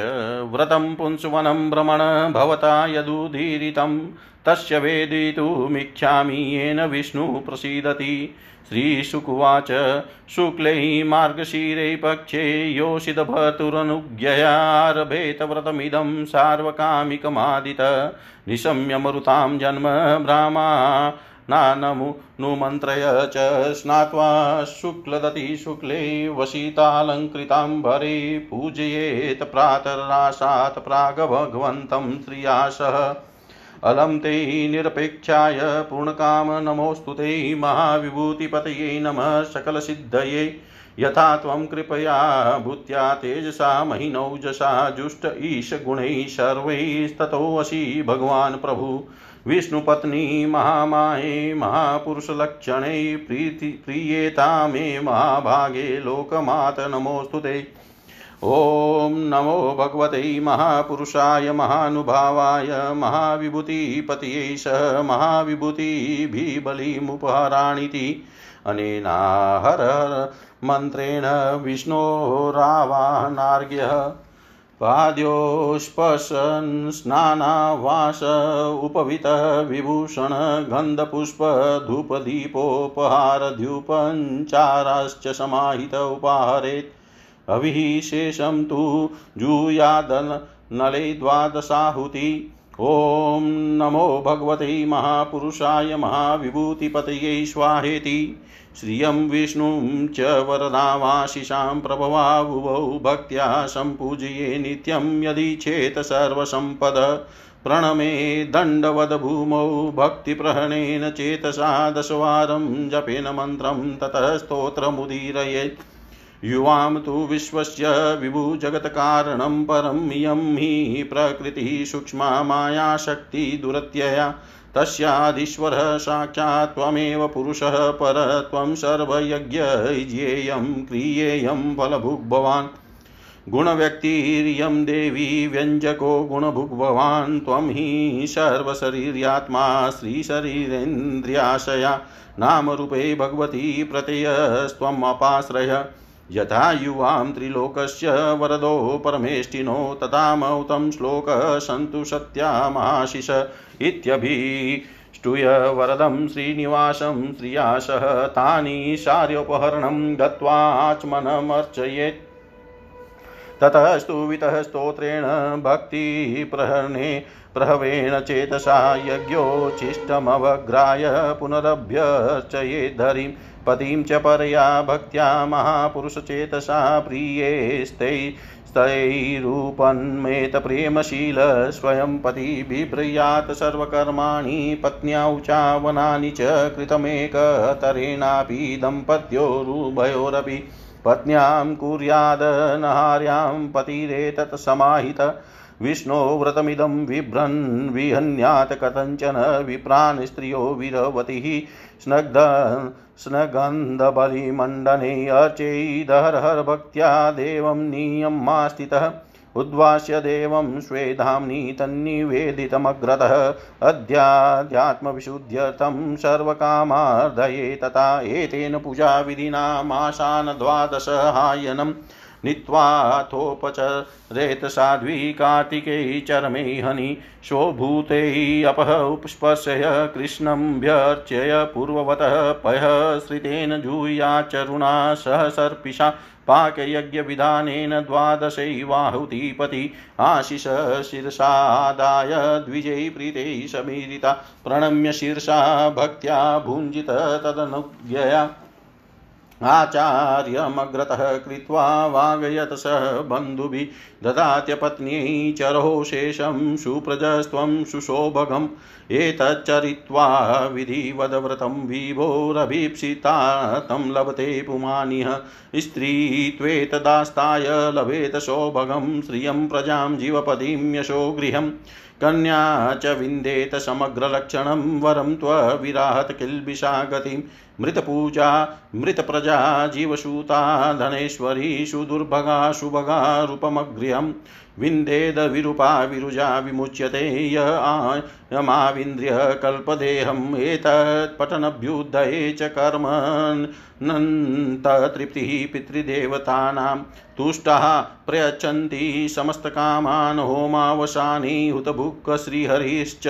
व्रतं पुंसवनं भ्रमण भवता यदुदीरितं तस्य वेदितुमिच्छामि येन विष्णुः प्रसीदति। श्रीशुकुवाच, शुक्लैः मार्गशीरे पक्षे योषितभतुरनुज्ञयारभेत व्रतमिदं सार्वकामिकमादित। निशम्य मरुतां जन्म ब्राह्मा नानमुनुमन्त्रय च स्नात्वा शुक्लदति शुक्ले वसितालङ्कृताम्बरे पूजयेत् प्रातराशात् प्राग्भगवन्तं त्रियाशः अलं ते निरपेक्षाय पूर्णकाम नमोऽस्तु ते नमः सकलसिद्धये। यथा त्वं कृपया भूत्या तेजसा महिनौजसा जुष्ट ईशगुणैः सर्वैस्ततोऽसि भगवान् प्रभु। विष्णुपत्नी, महामाये, महापुरुषलक्षणे, प्रीति, प्रीयेता, मे महाभागे, लोकमात नमोऽस्तु ते। ॐ नमो भगवते महापुरुषाय, महानुभावाय, महाविभूतिपतये स महाविभूतिभिबलिमुपहराणिति। अनेनाहर मन्त्रेण विष्णोरावाहनार्घ्यः पाद्योस्पशन् स्नानावास उपवितः विभूषण गन्धपुष्पधूपदीपोपहारद्युपञ्चाराश्च समाहित उपाहरेत्। अविशेषं तु जूयादनले द्वादशाहुति। ॐ नमो भगवते महापुरुषाय महाविभूतिपतये स्वाहेति। श्रियं विष्णुं च वरदामाशिषां प्रभवावुभौ भक्त्या सम्पूजये नित्यं यदि चेत् सर्वसम्पद। प्रणमे दण्डवदभूमौ भक्तिप्रहणेन चेतसा दशवारं जपेन मन्त्रं ततः स्तोत्रमुदीरयेत्। युवां तु विश्वस्य विभुजगत्कारणं परम् इयं हि प्रकृतिः सूक्ष्मा मायाशक्तिदुरत्यया तस्याधीश्वरः साक्षात् त्वमेव पुरुषः पर त्वं सर्वयज्ञज्ञेयं क्रियेयं फलभुग्भवान्। गुणव्यक्तिरियं देवी व्यञ्जको गुणभुग्भवान्। त्वं हि सर्वशरीर्यात्मा श्रीशरीरेन्द्रियाशया नामरूपे भगवती प्रत्ययस्त्वमपाश्रय यथा युवां त्रिलोकस्य वरदो परमेष्टिनो तथा मौतं श्लोकः सन्तु सत्यामाशिष इत्यभिष्टुय वरदं श्रीनिवासं श्रियासः तानि शार्योपहरणं गत्वाचमनमर्चयेत् ततस्तु वितः स्तोत्रेण भक्तिप्रहरणे प्रहवेण चेतसा यज्ञोच्छिष्टमवग्राय पुनरभ्यर्चयेद्धरिं पतिं च परया भक्त्या महापुरुषचेतसा प्रियैस्तैरूपन्मेतप्रेमशील स्वयं पति बिभ्रयात् सर्वकर्माणि पत्न्यौचावनानि च कृतमेकतरेणापि दम्पत्योरुभयोरपि पत्न्यां कुर्यादनहार्यां पतिरेतत् समाहित विष्णो व्रतमिदं बिभ्रन् विहन्यात् कथञ्चन विप्रान् स्त्रियो विरवतिः स्नग्ध स्नगन्धबलिमण्डने अर्चैदहरहरभक्त्या देवं नियमास्थितः उद्वास्य देवं स्वेधाम्नि तन्निवेदितमग्रतः अध्यात्मविशुद्ध्यर्थं सर्वकामार्धये तथा एतेन पूजाविधिनामाशान द्वादशहायनं नीत्वाथोपचरेत साध्वी कार्तिके चरमे हनि स्वभूतैः उपस्पर्शय कृष्णं व्यर्चय पूर्ववतः श्रितेन जूयाचरुणा सह सर्पिषा पाकयज्ञविधानेन द्वादशैवाहुतिपति आशिष शीर्षादाय द्विजै प्रीते समीरिता प्रणम्य शीर्षा भक्त्या भुञ्जित तदनुज्ञया आचार्यमग्रतः कृत्वा वागयत स बन्धुभिः ददात्यपत्न्यै चरो शेषं सुप्रजस्त्वं सुशोभगम्। एतच्चरित्वा विधिवदव्रतं विभोरभीप्सिता तं लभते पुमानिह। स्त्रीत्वेतदास्ताय लभेत सौभगं श्रियं प्रजां जीवपदीं यशो गृहम्। कन्या च विन्देत समग्रलक्षणं, वरं त्वविराहत किल्बिषा गतिं मृतपूजा मृतप्रजा जीवसूता धनेश्वरी सुदुर्भगा सुभगा रूपमगृहं विन्देद विरूपा विरुजा विमुच्यते य यमाविन्द्रिय कल्पदेहम्। एतत्पठनभ्युदये च कर्मन्ततृप्तिः पितृदेवतानां तुष्टाः प्रयच्छन्ति समस्तकामान्। होमावसानि हुतभुक् श्रीहरिश्च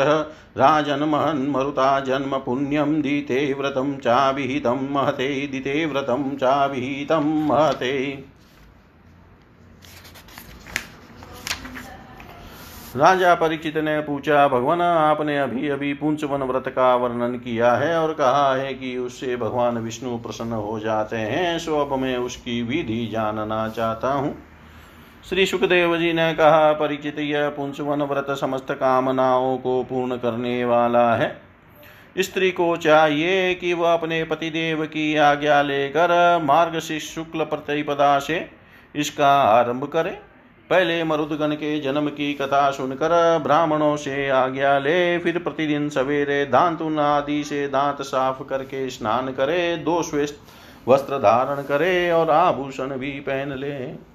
राजन्महन्मरुता जन्म पुण्यं दिते व्रतं चाभिहितं महते दिते व्रतं चाभिहितं महते। राजा परीक्षित ने पूछा, भगवान, आपने अभी अभी पुंचवन व्रत का वर्णन किया है और कहा है कि उससे भगवान विष्णु प्रसन्न हो जाते हैं, सो अब मैं उसकी विधि जानना चाहता हूँ। श्री सुखदेव जी ने कहा, परिचित यह पुंसवन व्रत समस्त कामनाओं को पूर्ण करने वाला है। स्त्री को चाहिए कि वह अपने पतिदेव की आज्ञा लेकर मार्ग से शुक्ल प्रतिपदा से इसका आरंभ करे। पहले मरुदगण के जन्म की कथा सुनकर ब्राह्मणों से आज्ञा ले, फिर प्रतिदिन सवेरे दांत आदि से दांत साफ़ करके स्नान करे, दो श्वेत वस्त्र धारण करे और आभूषण भी पहन ले।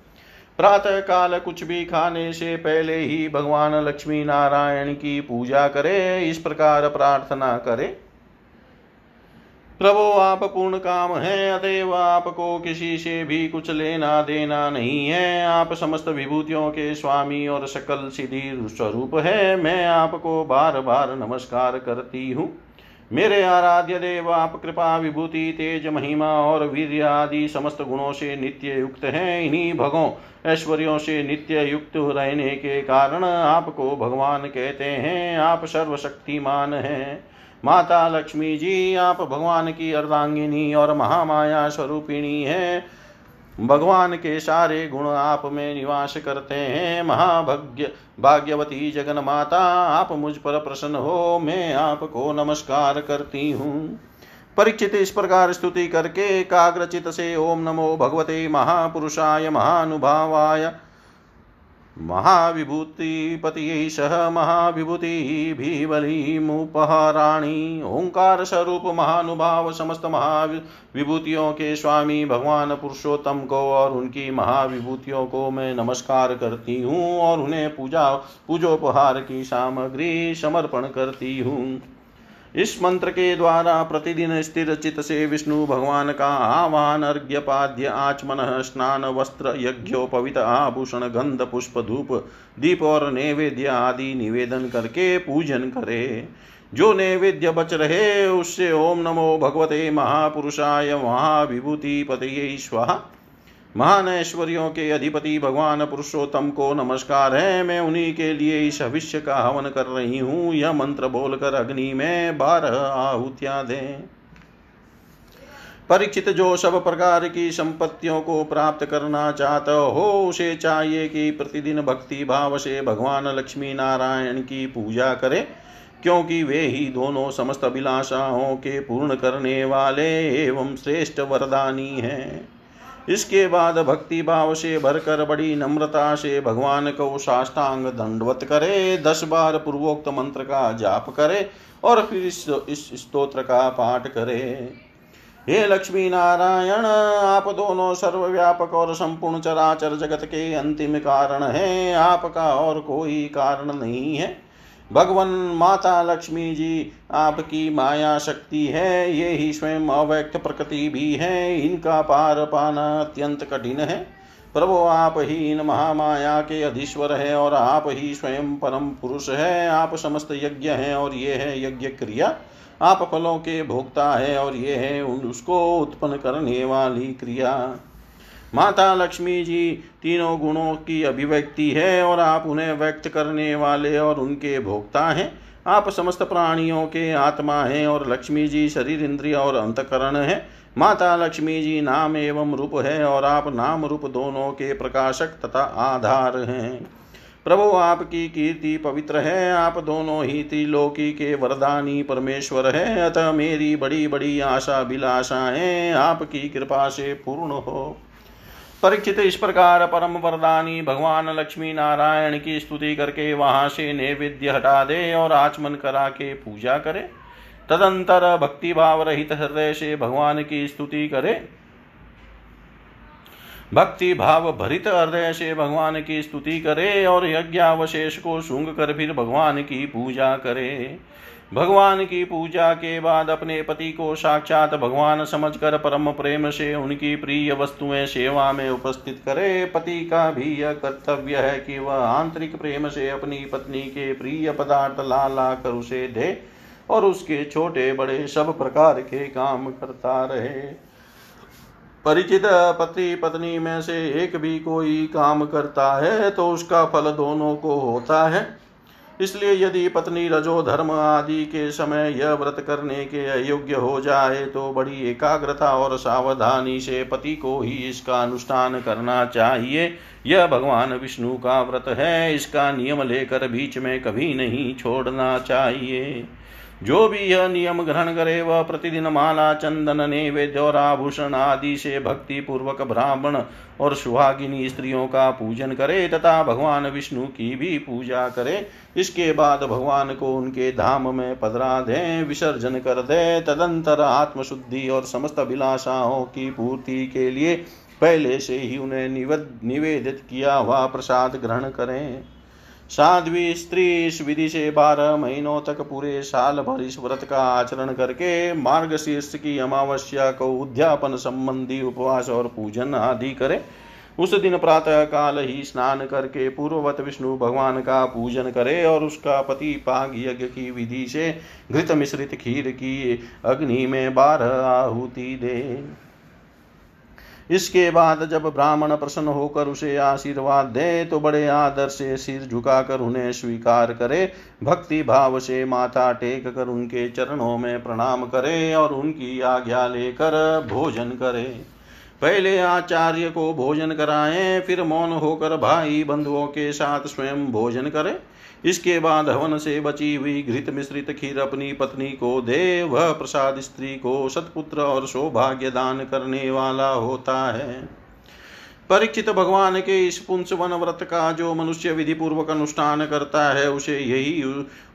प्रातः काल कुछ भी खाने से पहले ही भगवान लक्ष्मी नारायण की पूजा करे, इस प्रकार प्रार्थना करे। प्रभो, आप पूर्ण काम है, अतएव आपको किसी से भी कुछ लेना देना नहीं है। आप समस्त विभूतियों के स्वामी और सकल सिद्धि स्वरूप है। मैं आपको बार बार नमस्कार करती हूँ। मेरे आराध्य देव, आप कृपा, विभूति, तेज महिमा और वीर आदि समस्त गुणों से नित्य युक्त हैं। इन्हीं भगों, ऐश्वर्यों से नित्य युक्त रहने के कारण आपको भगवान कहते हैं, आप सर्वशक्तिमान हैं। माता लक्ष्मी जी, आप भगवान की अर्धांगिनी और महामाया स्वरूपिणी हैं। भगवान के सारे गुण आप में निवास करते हैं। महाभग्य, भाग्यवती जगन माता, आप मुझ पर प्रसन्न हो, मैं आपको नमस्कार करती हूँ। परीक्षित इस प्रकार स्तुति करके, काग्रचित से ओम नमो भगवते महापुरुषाय, महानुभावाय महाविभूतिपति सह महाविभूति मुपहराणी ओंकार स्वरूप महानुभाव समस्त महाविभूतियों के स्वामी भगवान पुरुषोत्तम को और उनकी महाविभूतियों को मैं नमस्कार करती हूँ और उन्हें पूजा, पूजोपहार की सामग्री समर्पण करती हूँ। इस मंत्र के द्वारा प्रतिदिन स्थिर चित से विष्णु भगवान का आह्वान अर्घ्यपाद्य, आचमन, स्नान, वस्त्र, यज्ञोपवित, आभूषण, गंध, पुष्प, धूप, दीप और नैवेद्य आदि निवेदन करके पूजन करे। जो नैवेद्य बच रहे, उससे ओम नमो भगवते महापुरुषाय महाविभूति पतये स्वाहा। महान ऐश्वर्यों के अधिपति भगवान पुरुषोत्तम को नमस्कार है। मैं उन्हीं के लिए इस भविष्य का हवन कर रही हूँ। यह मंत्र बोलकर अग्नि में बारह आहुतियाँ दें। परीक्षित जो सब प्रकार की संपत्तियों को प्राप्त करना चाहता हो, उसे चाहिए कि प्रतिदिन भक्ति भाव से भगवान लक्ष्मी नारायण की पूजा करे, क्योंकि वे ही दोनों समस्त अभिलाषाओं के पूर्ण करने वाले एवं श्रेष्ठ वरदानी हैं। इसके बाद भक्ति भाव से भरकर बड़ी नम्रता से भगवान को साष्टांग दंडवत करे दस बार पूर्वोक्त मंत्र का जाप करे और फिर इस, स्तोत्र का पाठ करे। हे लक्ष्मी नारायण आप दोनों सर्वव्यापक और संपूर्ण चराचर जगत के अंतिम कारण हैं। आपका और कोई कारण नहीं है। भगवान माता लक्ष्मी जी, आपकी माया शक्ति है, ये ही स्वयं अव्यक्त प्रकृति भी है, इनका पार पाना अत्यंत कठिन है। प्रभु, आप ही इन महामाया के अधीश्वर है और आप ही स्वयं परम पुरुष है, आप समस्त यज्ञ हैं और ये है यज्ञ क्रिया। आप फलों के भोक्ता है और ये है उसको उत्पन्न करने वाली क्रिया। माता लक्ष्मी जी तीनों गुणों की अभिव्यक्ति है और आप उन्हें व्यक्त करने वाले और उनके भोक्ता हैं। आप समस्त प्राणियों के आत्मा हैं और लक्ष्मी जी शरीर इंद्रिय और अंतकरण है। माता लक्ष्मी जी नाम एवं रूप है और आप नाम रूप दोनों के प्रकाशक तथा आधार हैं। प्रभु आपकी कीर्ति पवित्र है, आप दोनों ही त्रिलोकी के वरदानी परमेश्वर है, अतः मेरी बड़ी बड़ी आशा बिलाशाएँ आपकी कृपा से पूर्ण हो। परीक्षित इस प्रकार परम वरदानी, भगवान लक्ष्मी नारायण की स्तुति करके वहाँ से नैवेद्य हटा दे और आचमन करा के पूजा करे। तदंतर भक्ति भाव रहित हृदय से भगवान की स्तुति करे। भक्ति भाव भरित हृदय से भगवान की स्तुति करे और यज्ञावशेष को सूंघ कर फिर भगवान की पूजा करे। भगवान की पूजा के बाद अपने पति को साक्षात भगवान समझकर परम प्रेम से उनकी प्रिय वस्तुएँ सेवा में उपस्थित करे। पति का भी यह कर्तव्य है कि वह आंतरिक प्रेम से अपनी पत्नी के प्रिय पदार्थ ला ला कर उसे दे और उसके छोटे बड़े सब प्रकार के काम करता रहे। परिचित पति पत्नी में से एक भी कोई काम करता है तो उसका फल दोनों को होता है। इसलिए यदि पत्नी रजो धर्म आदि के समय यह व्रत करने के अयोग्य हो जाए तो बड़ी एकाग्रता और सावधानी से पति को ही इसका अनुष्ठान करना चाहिए। यह भगवान विष्णु का व्रत है, इसका नियम लेकर बीच में कभी नहीं छोड़ना चाहिए। जो भी यह नियम ग्रहण करे, वह प्रतिदिन माला, चंदन, नैवेद्य और आभूषण आदि से भक्ति पूर्वक ब्राह्मण और सुहागिनी स्त्रियों का पूजन करे तथा भगवान विष्णु की भी पूजा करे। इसके बाद भगवान को उनके धाम में पधरा दे विसर्जन कर दे। तदंतर आत्मशुद्धि और समस्त अभिलाषाओं की पूर्ति के लिए पहले से ही उन्हें निवेदित किया हुआ प्रसाद ग्रहण करें। साध्वी स्त्री इस विधि से बारह महीनों तक पूरे साल भर इस व्रत का आचरण करके मार्ग शीर्ष की अमावस्या को उद्यापन संबंधी उपवास और पूजन आदि करे। उस दिन प्रातः काल ही स्नान करके पूर्ववत विष्णु भगवान का पूजन करे और उसका पति पाग यज्ञ की विधि से घृत मिश्रित खीर की अग्नि में बारह आहुति दे। इसके बाद जब ब्राह्मण प्रसन्न होकर उसे आशीर्वाद दे तो बड़े आदर से सिर झुकाकर उन्हें स्वीकार करे, भक्ति भाव से माथा टेक कर उनके चरणों में प्रणाम करे और उनकी आज्ञा लेकर भोजन करे। पहले आचार्य को भोजन कराएँ, फिर मौन होकर भाई बंधुओं के साथ स्वयं भोजन करें। इसके बाद हवन से बची हुई घृत मिश्रित खीर अपनी पत्नी को दे, वह प्रसाद स्त्री को सतपुत्र और सौभाग्य दान करने वाला होता है। परीक्षित भगवान के इस पुंस वन व्रत का जो मनुष्य विधि पूर्वक अनुष्ठान करता है, उसे यही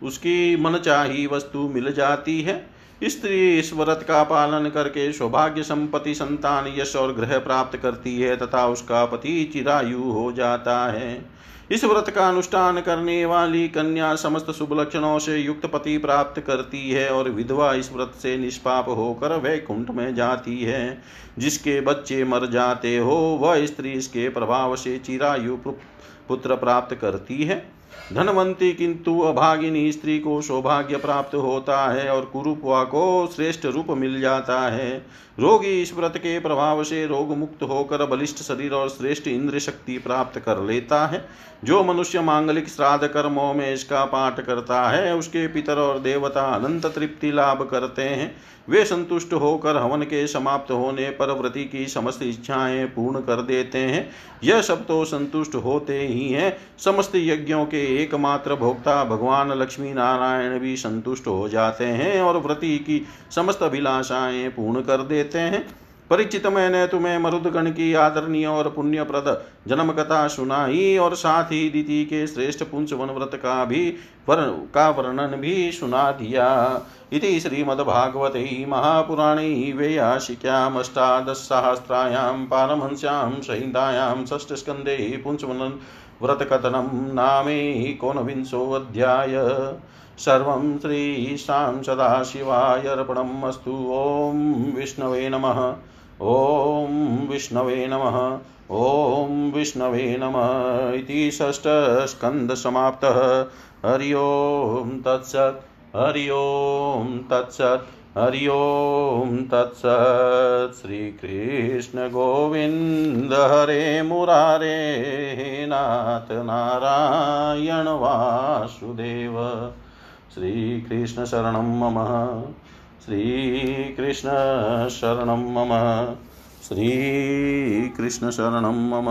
उसकी मन चाही वस्तु मिल जाती है। स्त्री इस व्रत का पालन करके सौभाग्य संपत्ति, संतान, यश और ग्रह प्राप्त करती है तथा उसका पति चिरायु हो जाता है। इस व्रत का अनुष्ठान करने वाली कन्या समस्त शुभ लक्षणों से युक्त पति प्राप्त करती है और विधवा इस व्रत से निष्पाप होकर वैकुंठ में जाती है। जिसके बच्चे मर जाते हो, वह स्त्री इसके प्रभाव से चिरायु पुत्र प्राप्त करती है। धनवंती किंतु अभागिनी स्त्री को सौभाग्य प्राप्त होता है और कुरुपवा को श्रेष्ठ रूप मिल जाता है। रोगी इस व्रत के प्रभाव से रोग मुक्त होकर बलिष्ठ शरीर और श्रेष्ठ इंद्र शक्ति प्राप्त कर लेता है। जो मनुष्य मांगलिक श्राद्ध कर्मों में इसका पाठ करता है, उसके पितर और देवता अनंत तृप्ति लाभ करते हैं। वे संतुष्ट होकर हवन के समाप्त होने पर व्रति की समस्त इच्छाएँ पूर्ण कर देते हैं। यह सब तो संतुष्ट होते ही हैं। समस्त यज्ञों के एकमात्र भोक्ता भगवान लक्ष्मी नारायण भी संतुष्ट हो जाते हैं और व्रति की समस्त अभिलाषाएँ पूर्ण कर देते हैं। परिचित मैंने तुम्हें मरुदगण की आदरणीय और पुण्यप्रद जन्म कथा सुनाई और साथ ही दीति के श्रेष्ठ पुंस वन व्रत का भी वर्ण, का वर्णन भी सुना दिया। इति श्रीमद्भागवते महापुराणे वेयाशिक्यामष्टादशसहस्रायां पारमहंस्यां संहितायां षष्ठस्कन्धे पुंसवन व्रतकथनं नामेकोनविंशोऽध्याय सर्वं श्रीशां सदाशिवाय अर्पणम् अस्तु ॐ विष्णवे नमः। ॐ विष्णवे नमः। ॐ विष्णवे नमः इति षष्ठस्कन्धसमाप्तः हरि ओं तत्सत्। हरि ओं तत्सत्। हरि ओं तत्सत् श्रीकृष्णगोविन्द हरे मुरारे नाथ नारायण वासुदेव। श्रीकृष्णशरणं मम श्रीकृष्णशरणं मम श्रीकृष्णशरणं मम।